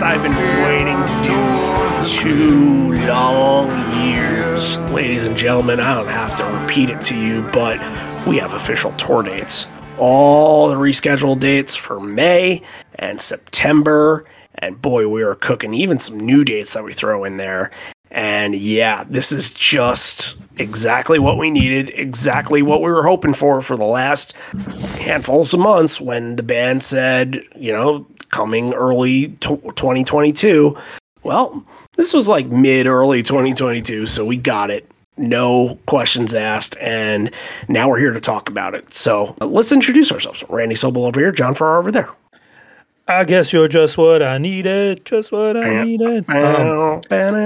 podcast I've been waiting to do for two long years. Ladies and gentlemen, I don't have to repeat it to you, but we have official tour dates. All the rescheduled dates for May and September. And boy, we are cooking even some new dates that we throw in there. And yeah, this is just exactly what we needed, exactly what we were hoping for for the last handfuls of months when the band said, you know, coming early t- 2022. Well, this was like mid early 2022, so we got it. No questions asked, and now we're here to talk about it. So uh, let's introduce ourselves. Randy Sobel over here, John Farrar over there. I guess you're just what I needed, just what I needed. Um,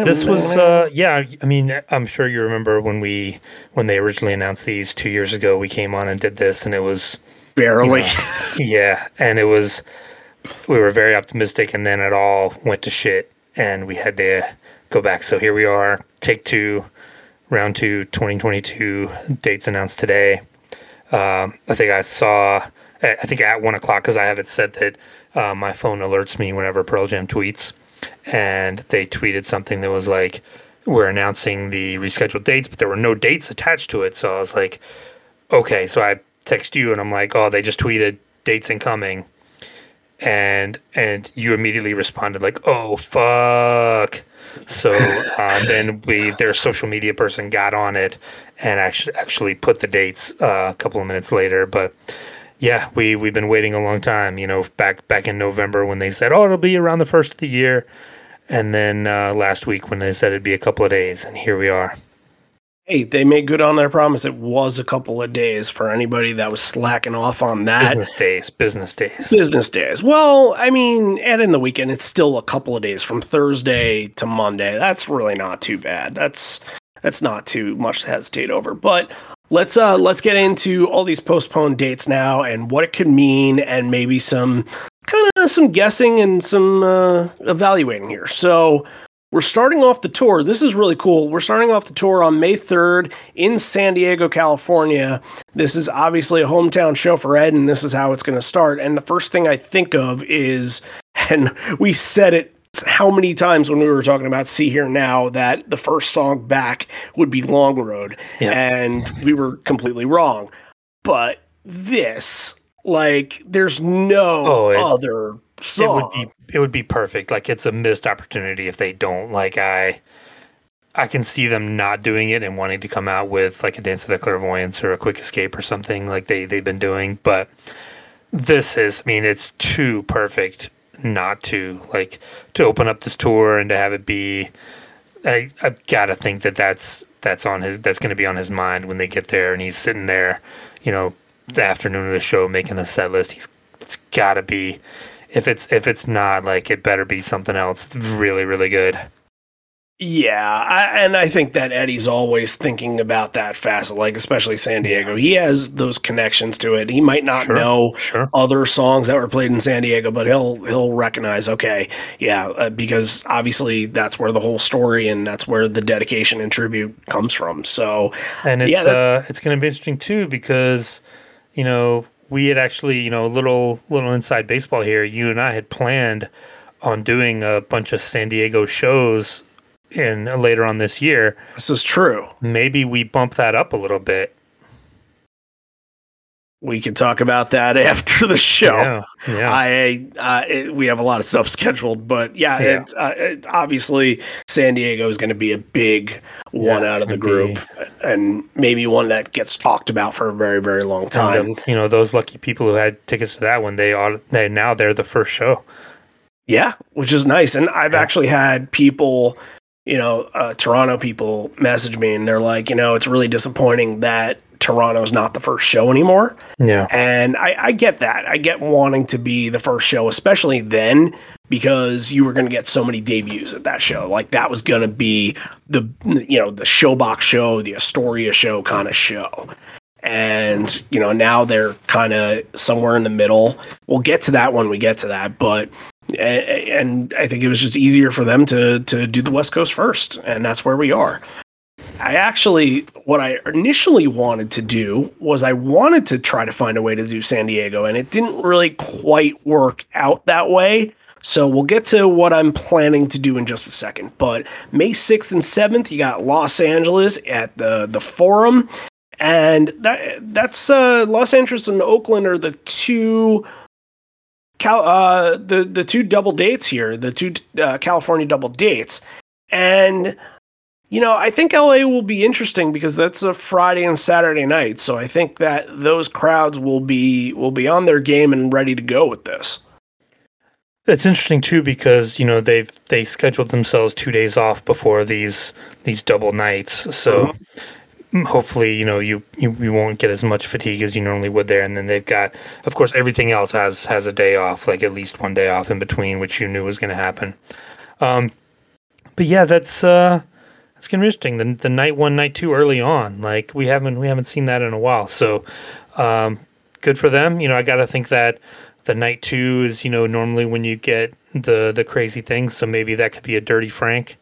this was, uh, yeah. I mean, I'm sure you remember when we when they originally announced these two years ago. We came on and did this, and it was barely. you know, yeah, and it was we were very optimistic, and then it all went to shit, and we had to go back. So here we are, take two, round two, 2022 dates announced today. Um, I think I saw, I think at one o'clock because I have it set that uh, my phone alerts me whenever Pearl Jam tweets, and they tweeted something that was like, "We're announcing the rescheduled dates," but there were no dates attached to it. So I was like, "Okay." So I text you, and I'm like, "Oh, they just tweeted dates incoming," and and you immediately responded like, "Oh fuck." So uh, then we, their social media person got on it and actually actually put the dates uh, a couple of minutes later. But yeah, we we've been waiting a long time. You know, back back in November when they said, "Oh, it'll be around the first of the year," and then uh, last week when they said it'd be a couple of days, and here we are. Hey, they made good on their promise. It was a couple of days for anybody that was slacking off on that. Business days, business days. Business days. Well, I mean, and in the weekend, it's still a couple of days from Thursday to Monday. That's really not too bad. That's that's not too much to hesitate over. But let's uh let's get into all these postponed dates now and what it could mean, and maybe some kind of some guessing and some uh, evaluating here. So. We're starting off the tour. This is really cool. We're starting off the tour on May 3rd in San Diego, California. This is obviously a hometown show for Ed, and this is how it's going to start. And the first thing I think of is, and we said it how many times when we were talking about Sea Hear Now that the first song back would be Long Road, Yeah. and we were completely wrong. But this, like, there's no Oh, it- other It song. would be it would be perfect. Like it's a missed opportunity if they don't. Like I I can see them not doing it and wanting to come out with like a Dance of the Clairvoyants or a Quick Escape or something like they they've been doing. But this is, I mean, it's too perfect not to like to open up this tour and to have it be. I I've got to think that that's that's on his that's going to be on his mind when they get there and he's sitting there, you know, the afternoon of the show making the set list. He's it's got to be if it's if it's not like it better be something else really really good. Yeah, I, and I think that Eddie's always thinking about that facet, like especially San Diego. He has those connections to it. He might not Sure, know Sure. other songs that were played in San Diego, but he'll he'll recognize. Okay, yeah, uh, because obviously that's where the whole story and that's where the dedication and tribute comes from. So And it's Yeah, that- uh it's going to be interesting too because you know we had actually you know a little little inside baseball here. You and I had planned on doing a bunch of San Diego shows in later on this year. this is true. Maybe we bump that up a little bit. We can talk about that after the show. Yeah. Yeah. I uh, it, we have a lot of stuff scheduled, but yeah, Yeah. It, uh, it, obviously San Diego is going to be a big one Yeah, out of the group, and maybe one that gets talked about for a very very long time. And, you know those lucky people who had tickets to that one. They all they now they're the first show. Yeah, which is nice. And I've actually had people, you know, uh, Toronto people message me and they're like, you know, it's really disappointing that Toronto's not the first show anymore. Yeah. And I, I get that. I get wanting to be the first show, especially then because you were going to get so many debuts at that show. Like that was going to be the you know the Showbox show, the Astoria show kind of show. And you know now they're kind of somewhere in the middle. We'll get to that when we get to that, but and I think it was just easier for them to to do the West Coast first, and that's where we are. I actually, what I initially wanted to do was I wanted to try to find a way to do San Diego, and it didn't really quite work out that way. So we'll get to what I'm planning to do in just a second. But May 6th and 7th, you got Los Angeles at the the Forum, and that that's uh, Los Angeles and Oakland are the two. Cal, uh, the the two double dates here, the two uh, California double dates, and you know, I think LA will be interesting because that's a Friday and Saturday night. So I think that those crowds will be will be on their game and ready to go with this. It's interesting too because you know they've they scheduled themselves two days off before these these double nights, so mm-hmm. Hopefully you know you, you you won't get as much fatigue as you normally would there. And then they've got, of course, everything else has has a day off, like at least one day off in between, which you knew was going to happen. Um, but yeah, that's uh, that's gonna be interesting. The the night one, night two, early on, like we haven't we haven't seen that in a while. So um, good for them. You know, I got to think that the night two is you know normally when you get the the crazy things so maybe that could be a dirty frank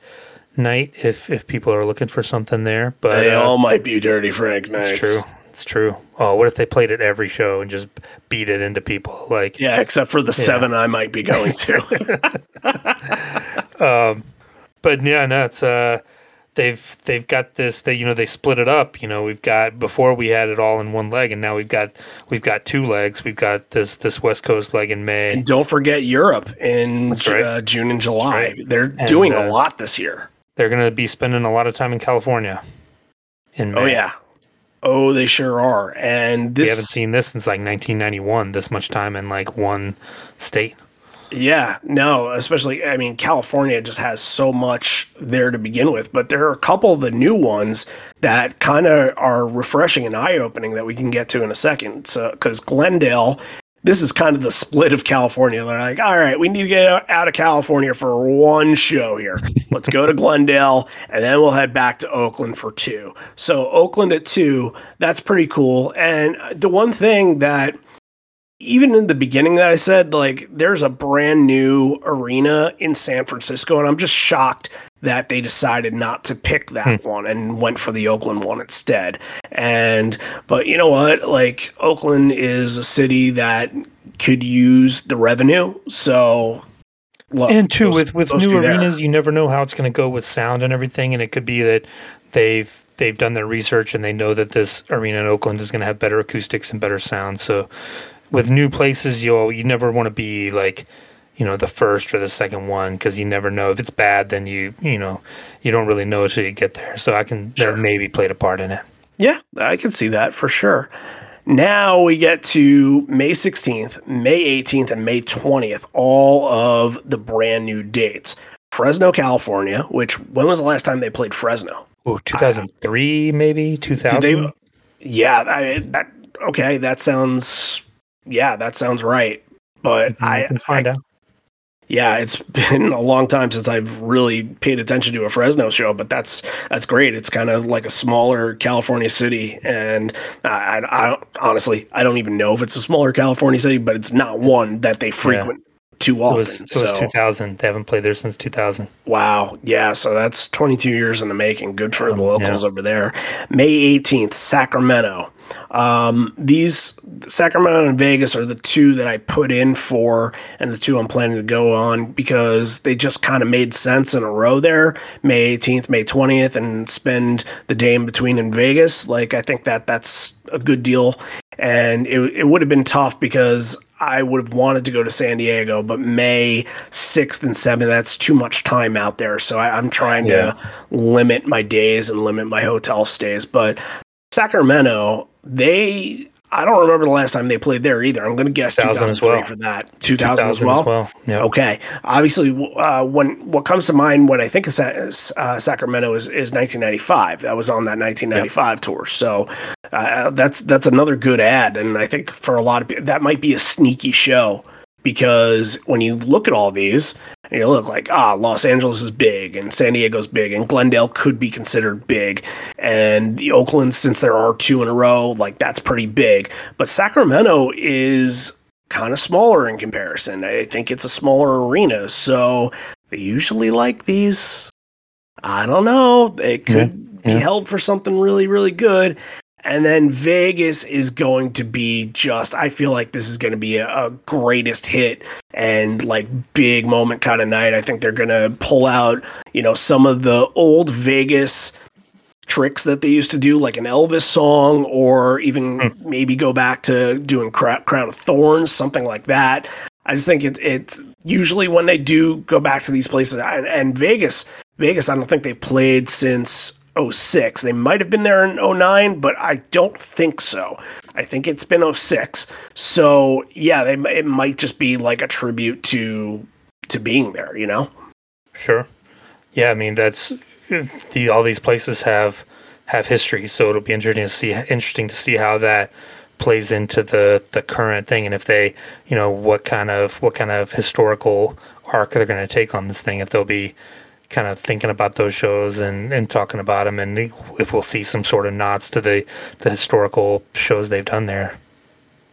night if if people are looking for something there but they uh, all might be dirty frank nights. it's true. It's true. Oh what if they played it every show and just beat it into people? Like yeah except for the yeah. seven i might be going to. Um but yeah no it's uh they've they've got this they you know they split it up. You know we've got before we had it all in one leg and now we've got we've got two legs. We've got this this west coast leg in may. And don't forget europe in right. uh, june and july. right. they're and, doing uh, a lot this year they're going to be spending a lot of time in california in oh, may. oh yeah oh they sure are and this we haven't seen this since like 1991 this much time in like one state yeah, no, especially I mean California just has so much there to begin with, but there are a couple of the new ones that kind of are refreshing and eye-opening that we can get to in a second. So cuz Glendale this is kind of the split of California. They're like, all right, we need to get out of California for one show here. Let's go to Glendale, and then we'll head back to Oakland for two. So, Oakland at two, that's pretty cool. And the one thing that even in the beginning that I said, like, there's a brand new arena in San Francisco, and I'm just shocked that they decided not to pick that hmm. one and went for the Oakland one instead. And, but you know what? Like, Oakland is a city that could use the revenue. So, look, and two, with, with new arenas, there. you never know how it's going to go with sound and everything. And it could be that they've, they've done their research and they know that this arena in Oakland is going to have better acoustics and better sound. So with new places, you'll you never want to be like you know the first or the second one because you never know if it's bad. Then you you know you don't really know until you get there. So I can sure. that maybe played a part in it. Yeah, I can see that for sure. Now we get to May 16th, May 18th, and May 20th, all of the brand new dates. Fresno, California, which when was the last time they played Fresno? Oh, 2003 maybe, 2000? yeah, I, that okay, that sounds yeah, that sounds right. But mm-hmm, I can find I, out. Yeah, it's been a long time since I've really paid attention to a Fresno show, but that's that's great. It's kind of like a smaller California city, and I, I, I honestly I don't even know if it's a smaller California city, but it's not one that they frequent. Yeah. Too often. It was, it so. was 2000. They haven't played there since 2000. Wow. Yeah. So that's 22 years in the making. Good for the locals yeah. over there. May 18th, Sacramento. Um, these Sacramento and Vegas are the two that I put in for, and the two I'm planning to go on because they just kind of made sense in a row there. May 18th, May 20th, and spend the day in between in Vegas. Like I think that that's a good deal, and it it would have been tough because I would have wanted to go to San Diego, but May 6th and 7th, that's too much time out there. So I, am trying yeah. to limit my days and limit my hotel stays. But Sacramento, they I don't remember the last time they played there either. I'm going to guess 2000 as 2003 well. for that. 2000, as well. Yeah. Okay. Obviously, uh, when what comes to mind when I think of Sa- uh, Sacramento is, is 1995. That was on that 1995 tour. So uh, that's that's another good ad, and I think for a lot of people that might be a sneaky show because when you look at all these and you look like ah Los Angeles is big and San Diego's big and Glendale could be considered big. And the Oakland since there are two in a row like that's pretty big. But Sacramento is kind of smaller in comparison. I think it's a smaller arena. So they usually like these. I don't know. It could Yeah, yeah. be held for something really really good and then Vegas is going to be just, I feel like this is going to be a, a greatest hit and like big moment kind of night. I think they're going to pull out, you know, some of the old Vegas tricks that they used to do, like an Elvis song, or even hmm. maybe go back to doing Crown of Thorns, something like that. I just think it, it's usually when they do go back to these places and, and Vegas, Vegas, I don't think they've played since 06. They might have been there in 09, but I don't think so. I think it's been 06. So yeah, they, it might just be like a tribute to to being there, you know? Sure. Yeah, I mean that's the all these places have have history, so it'll be interesting to see interesting to see how that plays into the the current thing and if they, you know, what kind of what kind of historical arc they're going to take on this thing if they'll be kind of thinking about those shows and, and talking about them and if we'll see some sort of nods to the the historical shows they've done there.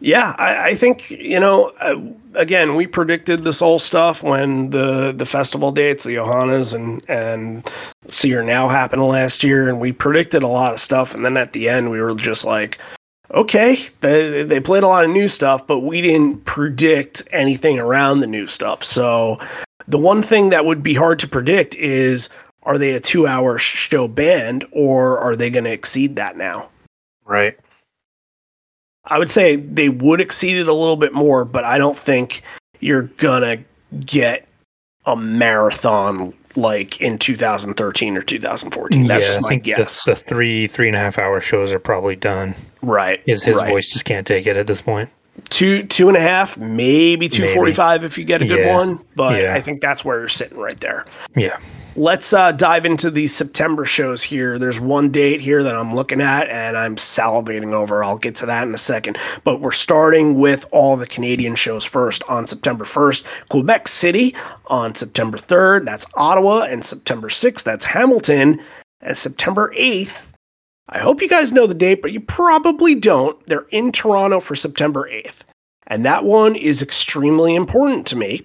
Yeah, I, I think you know. Uh, again, we predicted this whole stuff when the the festival dates, the Johannes and and Sea Hear Now happened last year, and we predicted a lot of stuff. And then at the end, we were just like, okay, they they played a lot of new stuff, but we didn't predict anything around the new stuff. So the one thing that would be hard to predict is are they a two hour show band or are they going to exceed that now? Right. I would say they would exceed it a little bit more, but I don't think you're gonna get a marathon like in 2013 or 2014. That's yeah, just I my think the- guess. The, three three and a half hour shows are probably done. right. His his right. voice just can't take it at this point. Two two and a half, maybe 245 if you get a good Yeah. one. But Yeah. I think that's where you're sitting right there. Yeah. Let's uh, dive into these September shows here. There's one date here that I'm looking at and I'm salivating over. I'll get to that in a second. But we're starting with all the Canadian shows first on September 1st. Quebec City on September 3rd. That's Ottawa. And September 6th, that's Hamilton. And September 8th, I hope you guys know the date, but you probably don't. They're in Toronto for September 8th. And that one is extremely important to me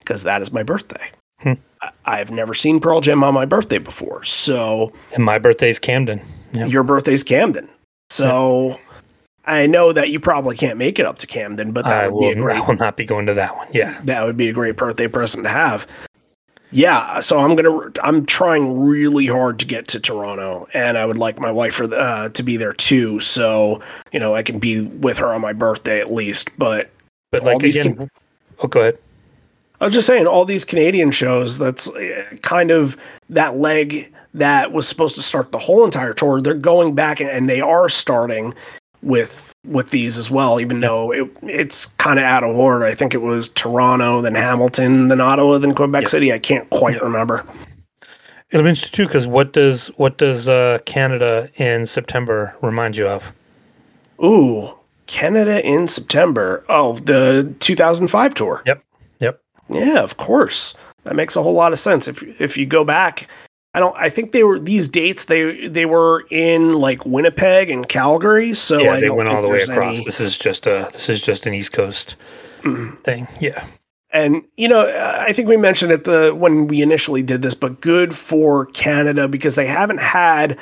because that is my birthday. Hmm. I- I've never seen Pearl Jam on my birthday before. So And my birthday's Camden. Yeah. your birthday's Camden. So I know that you probably can't make it up to Camden, but that I would be a great I will not be going to that one. Yeah. that would be a great birthday present to have. Yeah, so I'm gonna I'm trying really hard to get to Toronto, and I would like my wife for the, uh, to be there too. So you know I can be with her on my birthday at least. But But like these again, oh, go ahead. I was just saying, all these Canadian shows, that's uh, kind of that leg that was supposed to start the whole entire tour. They're going back and, and they are starting with with these as well, even though it, it's kind of out of order. I think it was Toronto, then Hamilton, then Ottawa, then Quebec Yep. City. I can't quite Yep. remember. It'll be interesting too because what does what does uh, Canada in September remind you of? Ooh, Canada in September. Oh, the 2005 tour. Yep. Yep. Yeah, of course. That makes a whole lot of sense. If if you go back, I don't. I think they were these dates. They they were in like Winnipeg and Calgary. So yeah, I they don't went all the way across. any- This is just a this is just an East Coast Mm. thing. Yeah. And you know, I think we mentioned it the when we initially did this, but good for Canada because they haven't had.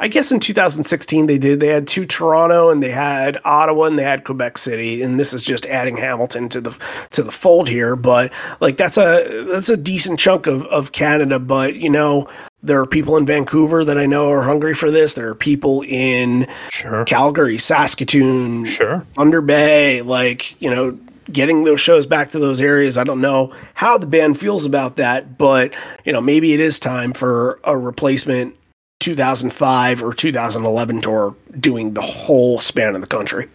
I guess in 2016 they did. They had two Toronto and they had Ottawa and they had Quebec City, and this is just adding Hamilton to the to the fold here. But like that's a that's a decent chunk of of Canada. But you know, there are people in Vancouver that I know are hungry for this. There are people in Sure. Calgary, Saskatoon, Sure. Thunder Bay, like, you know, getting those shows back to those areas. I don't know how the band feels about that, but, you know, maybe it is time for a replacement 2005 or 2011 tour doing the whole span of the country.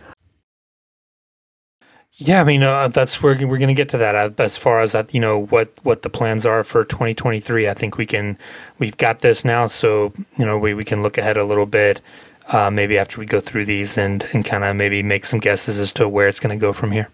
Yeah, I mean uh, that's where we're going to get to that. Uh, as far as that, you know what what the plans are for 2023. I think we can we've got this now, so you know we, we can look ahead a little bit. Uh, maybe after we go through these and and kind of maybe make some guesses as to where it's going to go from here.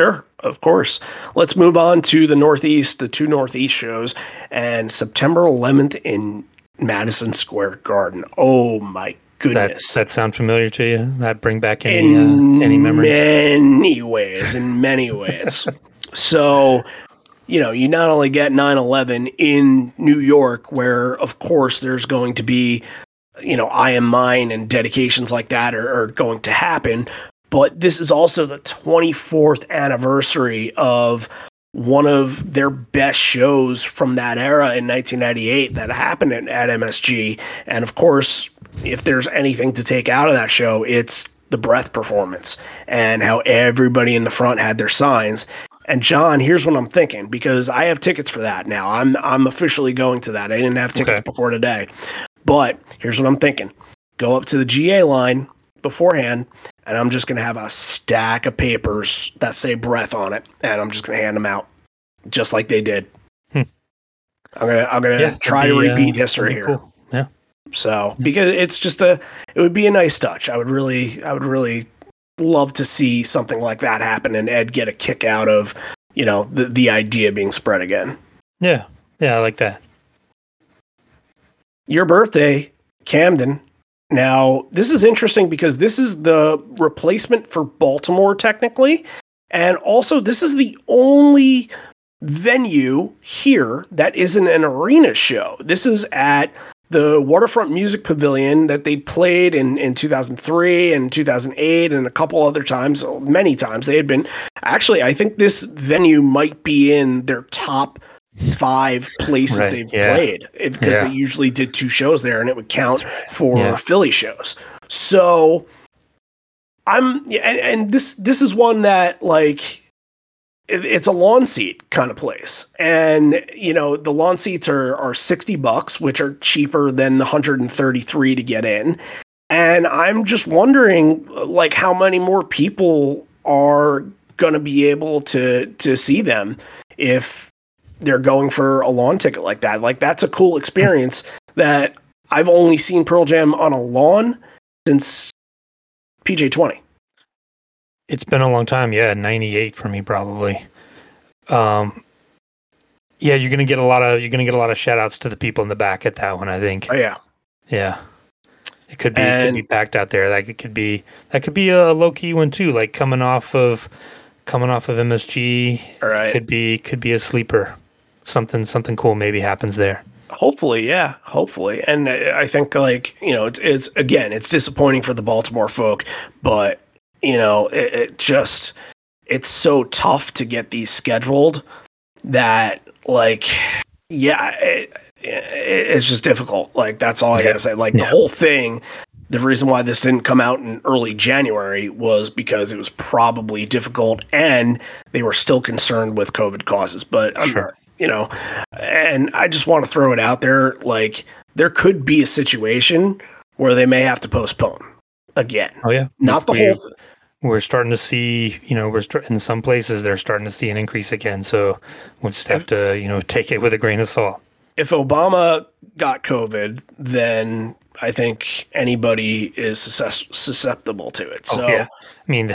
Sure, of course. Let's move on to the Northeast, the two Northeast shows, and September 11th in Madison Square Garden. Oh my goodness. That, that sound familiar to you? That bring back any uh, any memories? many ways, in many ways. so, you know, you not only get 9/11 in New York, where of course there's going to be, you know, I am mine and dedications like that are, are going to happen, but this is also the 24th anniversary of one of their best shows from that era in 1998 that happened at, at MSG. And of course, if there's anything to take out of that show, it's the breath performance and how everybody in the front had their signs. And John, here's what I'm thinking because I have tickets for that now. I'm I'm officially going to that. I didn't have tickets okay. before today. But here's what I'm thinking. Go up to the GA line beforehand and I'm just going to have a stack of papers that say breath on it, and I'm just going to hand them out, just like they did. Hmm. I'm gonna I'm gonna yeah, try be, to repeat uh, history here. Cool. Yeah. So because it's just a it would be a nice touch. I would really I would really love to see something like that happen and Ed get a kick out of you know the the idea being spread again. Yeah. Yeah, I like that. Your birthday, Camden, now, this is interesting because this is the replacement for Baltimore, technically. And also, this is the only venue here that isn't an arena show. This is at the Waterfront Music Pavilion that they played in, in 2003 and 2008 and a couple other times, many times. They had been actually, I think this venue might be in their top five places right, they've yeah. played because yeah. they usually did two shows there and it would count right. for yeah. Philly shows. So I'm and, and this this is one that like it, it's a lawn seat kind of place. And you know, the lawn seats are are 60 bucks, which are cheaper than the 133 to get in. And I'm just wondering like how many more people are going to be able to to see them if they're going for a lawn ticket like that. Like that's a cool experience that I've only seen Pearl Jam on a lawn since PJ twenty. It's been a long time, yeah, ninety eight for me probably. Um yeah, you're gonna get a lot of you're gonna get a lot of shout outs to the people in the back at that one, I think. Oh yeah. Yeah. It could be and, it could be packed out there. Like it could be that could be a low key one too, like coming off of coming off of MSG. All right. Could be could be a sleeper something something cool maybe happens there. Hopefully, yeah, hopefully. And I think like you know, it's, it's again, it's disappointing for the Baltimore folk, but you know, it, it just it's so tough to get these scheduled that like yeah it, it, it's just difficult like that's all i gotta say like yeah. the whole thing the reason why this didn't come out in early january was because it was probably difficult and they were still concerned with covid causes but um, sure you know, and I just want to throw it out there. Like, there could be a situation where they may have to postpone again. Oh, yeah. Not the we, whole thing. We're starting to see, you know, we're in some places they're starting to see an increase again. So we'll just have to, you know, take it with a grain of salt. If Obama got COVID, then I think anybody is susceptible to it. Oh, so, yeah. I mean,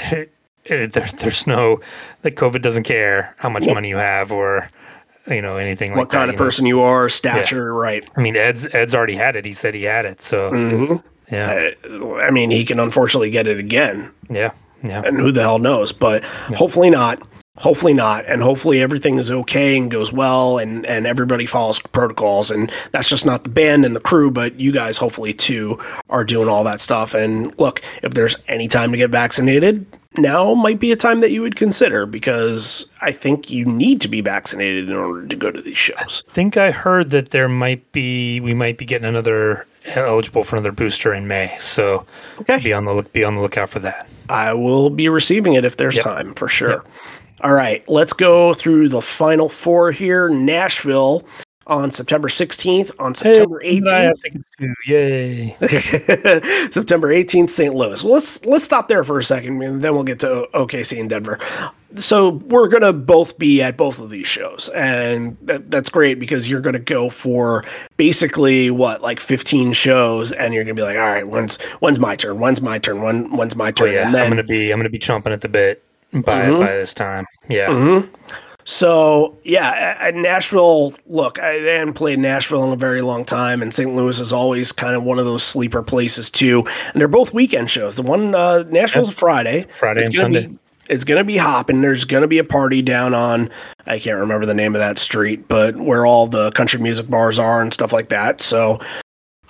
there, there's no, like, COVID doesn't care how much money you have or, you know anything like that. what like kind that, of person know? you are, stature, yeah. right? I mean, Ed's Ed's already had it. He said he had it, so mm-hmm. yeah. I, I, mean, he can unfortunately get it again. Yeah, yeah. And who the hell knows? But yeah. hopefully not. Hopefully not, and hopefully everything is okay and goes well, and and everybody follows protocols. And that's just not the band and the crew, but you guys hopefully too are doing all that stuff. And look, if there's any time to get vaccinated, now might be a time that you would consider because I think you need to be vaccinated in order to go to these shows. I think I heard that there might be we might be getting another uh, eligible for another booster in May. So okay. be on the look be on the lookout for that. I will be receiving it if there's yep. time for sure. Yep. All right, let's go through the final four here. Nashville on September 16th, on September hey, 18th. Yay. September 18th, St. Louis. Well, let's let's stop there for a second and then we'll get to OKC and Denver. so we're gonna both be at both of these shows, and that, that's great because you're gonna go for basically what like 15 shows, and you're gonna be like, all right, when's when's my turn? When's my turn? When when's my Oh turn? yeah, and then I'm gonna be I'm gonna be chomping at the bit by Mhm. by this time. Yeah, Mhm. So yeah, Nashville. Look, I haven't played Nashville in a very long time, and St. Louis is always kind of one of those sleeper places too. And they're both weekend shows. The one uh, Nashville's a Friday. Friday It's and Sunday. Be, it's gonna be hopping. There's gonna be a party down on I can't remember the name of that street, but where all the country music bars are and stuff like that. So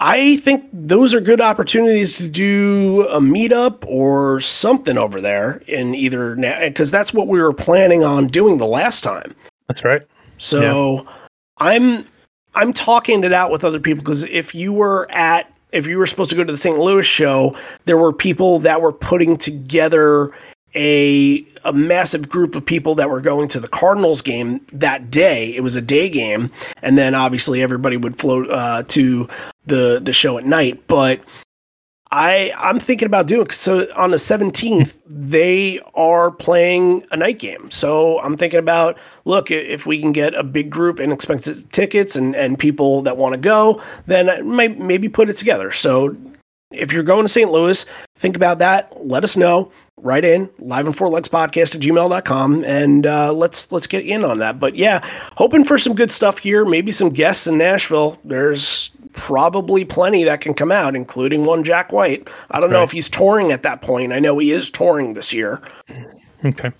I think those are good opportunities to do a meetup or something over there in either now because that's what we were planning on doing the last time. That's right. So I'm I'm talking it out with other people because if you were at if you were supposed to go to the St. Louis show, there were people that were putting together a a massive group of people that were going to the Cardinals game that day. It was a day game, and then obviously everybody would float uh, to the the show at night. But I I'm thinking about doing so on the 17th they are playing a night game. So I'm thinking about look if we can get a big group and expensive tickets and and people that want to go, then I might maybe put it together. So if you're going to St. Louis, think about that. Let us know. Write in live on four legs podcast at gmail.com and uh, let's let's get in on that. But yeah, hoping for some good stuff here, maybe some guests in Nashville. There's probably plenty that can come out, including one Jack White. I don't know if he's touring at that point. I know he is touring this year, Okay.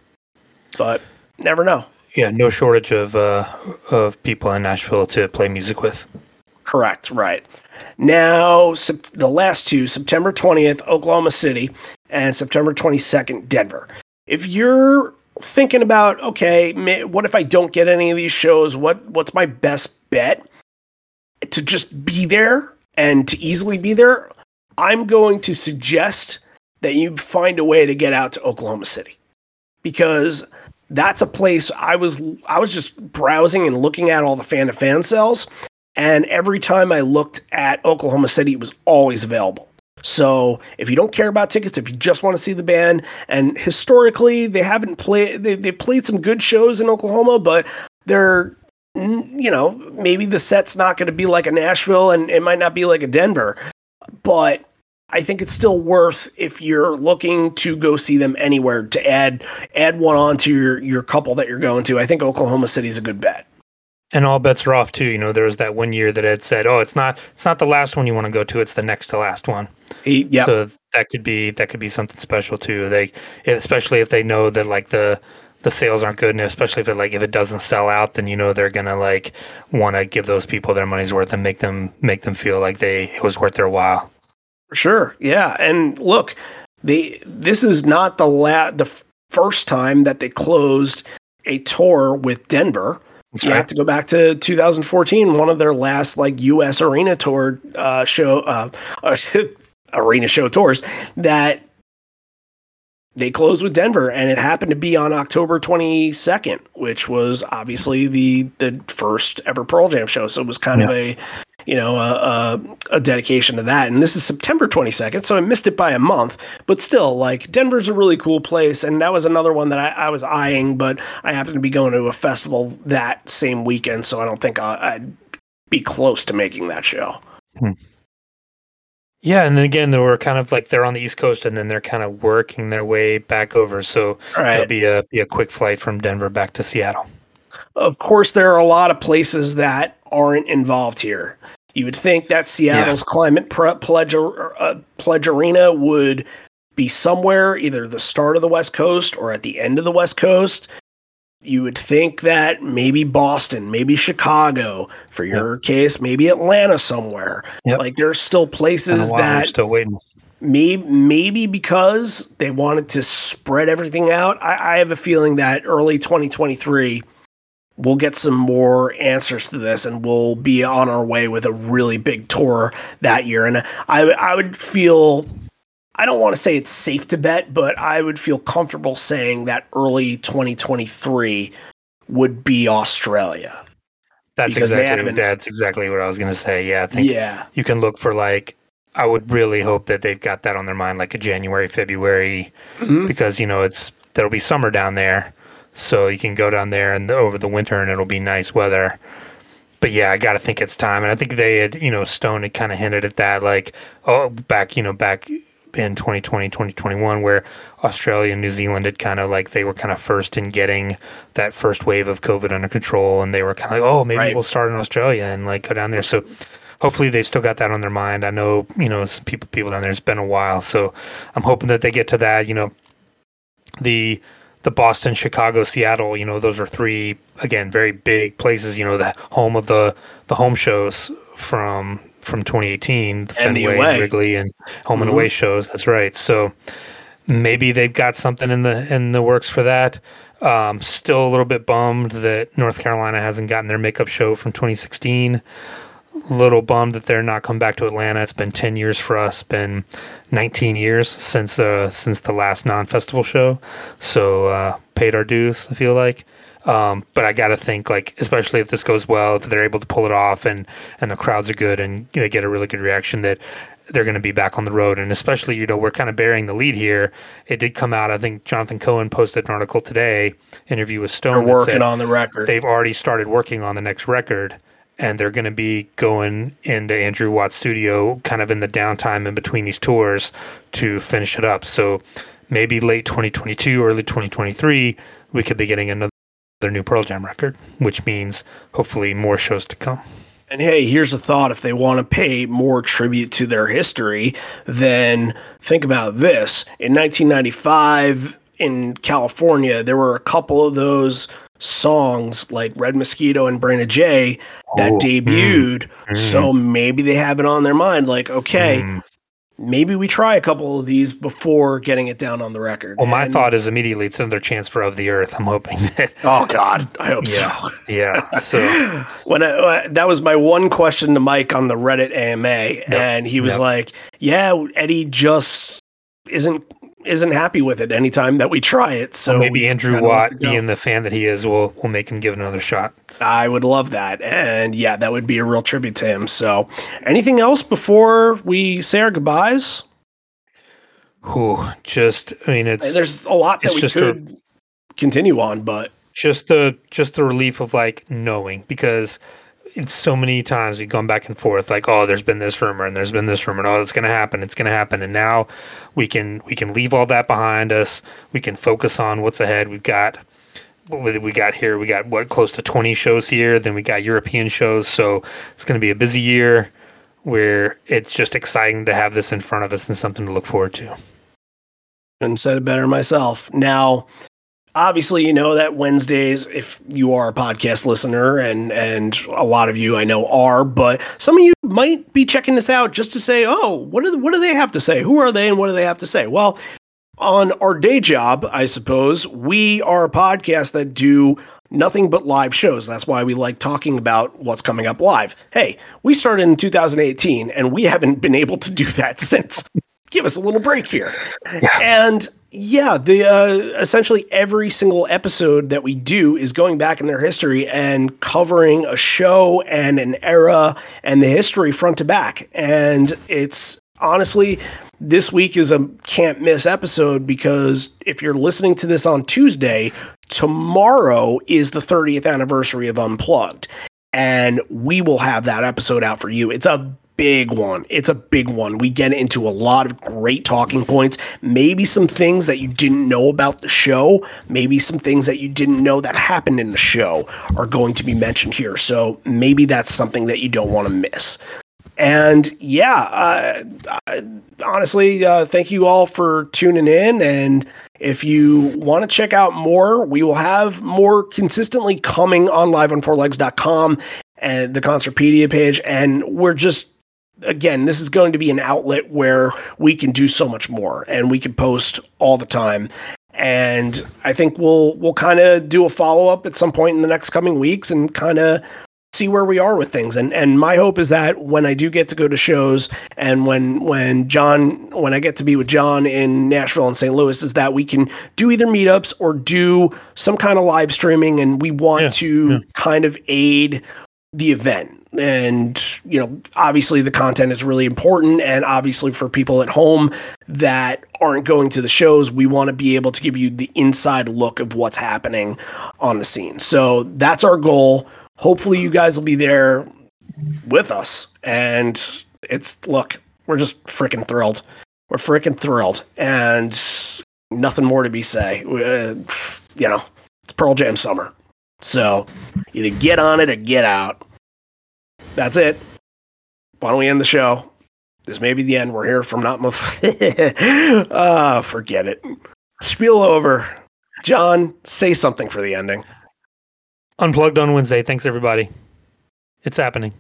but never know. Yeah, no shortage of uh, of people in Nashville to play music with. Correct. Right. Now, sep- the last two, September 20th, Oklahoma City, and September 22nd, Denver. If you're thinking about, okay, what if I don't get any of these shows? What What's my best bet? To just be there and to easily be there, I'm going to suggest that you find a way to get out to Oklahoma City because that's a place I was I was just browsing and looking at all the fan to fan sales and every time I looked at Oklahoma City, it was always available. So if you don't care about tickets, if you just want to see the band, and historically they haven't played, they they played some good shows in Oklahoma, but they're you know maybe the set's not going to be like a Nashville, and it might not be like a Denver, but I think it's still worth if you're looking to go see them anywhere to add add one on to your your couple that you're going to. I think Oklahoma City is a good bet. And all bets are off too. You know, there was that one year that had said, "Oh, it's not it's not the last one you want to go to; it's the next to last one." Yeah, So that could be that could be something special too. They, especially if they know that like the the sales aren't good, and especially if it like if it doesn't sell out, then you know they're gonna like want to give those people their money's worth and make them make them feel like they it was worth their while. For Sure. Yeah. And look, they this is not the la- the f- first time that they closed a tour with Denver. That's you right. have to go back to 2014, one of their last like U.S. arena tour uh, show uh, arena show tours that they closed with Denver, and it happened to be on October 22nd, which was obviously the the first ever Pearl Jam show. So it was kind of a you know a, a, a dedication to that. And this is September 22nd, so I missed it by a month, but still, like Denver's a really cool place, and that was another one that I, I was eyeing, but I happened to be going to a festival that same weekend, so I don't think I, I'd be close to making that show. Hmm. Yeah, and then again, they were kind of like they're on the East Coast, and then they're kind of working their way back over. So right. it'll be a be a quick flight from Denver back to Seattle. of course, there are a lot of places that aren't involved here. You would think that Seattle's climate pre- pledge, uh, pledge arena would be somewhere either the start of the West Coast or at the end of the West Coast. You would think that maybe Boston, maybe Chicago, for your case, maybe Atlanta somewhere. Yep. Like there's still places that still waiting. maybe maybe because they wanted to spread everything out. I, I have a feeling that early 2023 we'll get some more answers to this, and we'll be on our way with a really big tour that year. And I I would feel. I don't want to say it's safe to bet, but I would feel comfortable saying that early 2023 would be Australia. That's exactly haven't- that's exactly what I was gonna say. Yeah, I think Yeah. you can look for like I would really hope that they've got that on their mind like a January, February Mhm. because you know it's there'll be summer down there. so you can go down there and over the winter and it'll be nice weather. But yeah, I got to think it's time, and I think they had, you know, Stone had kind of hinted at that, like, oh, back, you know, back in 2020, 2021, where Australia and New Zealand had kind of like they were kind of first in getting that first wave of COVID under control, and they were kind of like, oh, maybe Right. we'll start in Australia and like go down there. So hopefully they still got that on their mind. I know, you know, some people people down there. It's been a while, so I'm hoping that they get to that. You know, the the Boston, Chicago, Seattle. You know, those are three again very big places. You know, the home of the the home shows from from 2018, the And the Fenway. Wrigley, and home and Mhm. away shows. That's right. So maybe they've got something in the in the works for that. Um, still a little bit bummed that North Carolina hasn't gotten their makeup show from 2016. Little bummed that they're not come back to Atlanta. It's been 10 years for us. Been 19 years since uh, since the last non-festival show. So uh, paid our dues. I feel like. Um, but I got to think like, especially if this goes well, if they're able to pull it off and and the crowds are good and they get a really good reaction, that they're going to be back on the road. And especially, you know, we're kind of bearing the lead here. It did come out. I think Jonathan Cohen posted an article today, interview with They're Stone. that working on the record. They've already started working on the next record. And they're going to be going into Andrew Watt's studio kind of in the downtime in between these tours to finish it up. So maybe late 2022, early 2023, we could be getting another new Pearl Jam record, which means hopefully more shows to come. And hey, here's a thought if they want to pay more tribute to their history, then think about this. In 1995 in California, there were a couple of those songs like Red Mosquito and Brain of J that Oh, debuted. So maybe they have it on their mind like, okay, Mm. Maybe we try a couple of these before getting it down on the record. Well, my And- thought is immediately it's another chance for Of the Earth. I'm hoping that. Oh God, I hope Yeah. so. Yeah. So when I, uh, that was my one question to Mike on the Reddit AMA, and he was Yep. like, "Yeah, Eddie just isn't isn't happy with it anytime that we try it." So maybe Andrew Watt, being the fan that he is, will will make him give it another shot. I would love that, and yeah, that would be a real tribute to him. So, anything else before we say our goodbyes? Whew, just I mean it's There's a lot that we just a- could continue on, but just the just the relief of like knowing because so many times we've gone back and forth like oh there's been this rumor and there's been this rumor and oh it's gonna happen it's gonna happen. And now we can we can leave all that behind us. We can focus on what's ahead. We've got what we got here we got what close to 20 shows here. Then we got European shows. So it's gonna be a busy year where it's just exciting to have this in front of us and something to look forward to. And said it better myself. Now, obviously, you know that Wednesdays, if you are a podcast listener, and and a lot of you I know are, but some of you might be checking this out just to say, oh, what do what do they have to say? Who are they, and what do they have to say? Well. On our day job, I suppose, we are a podcast that do nothing but live shows. That's why we like talking about what's coming up live. Hey, we started in 2018 and we haven't been able to do that since. Give us a little break here. And yeah, the uh, essentially every single episode that we do is going back in their history and covering a show and an era and the history front to back. And it's honestly this week is a can't miss episode because if you're listening to this on Tuesday, tomorrow is the 30th anniversary of Unplugged. And we will have that episode out for you. It's a big one. It's a big one. We get into a lot of great talking points, maybe some things that you didn't know about the show, maybe some things that you didn't know that happened in the show are going to be mentioned here. So maybe that's something that you don't want to miss. And yeah, uh, I- honestly, uh, thank you all for tuning in. And if you want to check out more, we will have more consistently coming on liveonfourlegs.com and the Concertpedia page. And we're just, again, this is going to be an outlet where we can do so much more and we can post all the time. And I think we'll we'll kind of do a follow up at some point in the next coming weeks and kind of see where we are with things and and my hope is that when I do get to go to shows and when when John when I get to be with John in Nashville and St. Louis is that we can do either meetups or do some kind of live streaming and we want Yeah, to kind of aid the event And, you know, obviously the content is really important. And obviously for people at home that aren't going to the shows, we want to be able to give you the inside look of what's happening on the scene. So that's our goal. Hopefully you guys will be there with us. And it's, look, we're just freaking thrilled. We're freaking thrilled. And nothing more to be say. Uh, you know, it's Pearl Jam summer. So either get on it or get out. That's it. Why don't we end the show? This may be the end. We're here from not Ah, uh, forget it. Spiel over. John, say something for the ending. Unplugged on Wednesday. Thanks, everybody. It's happening.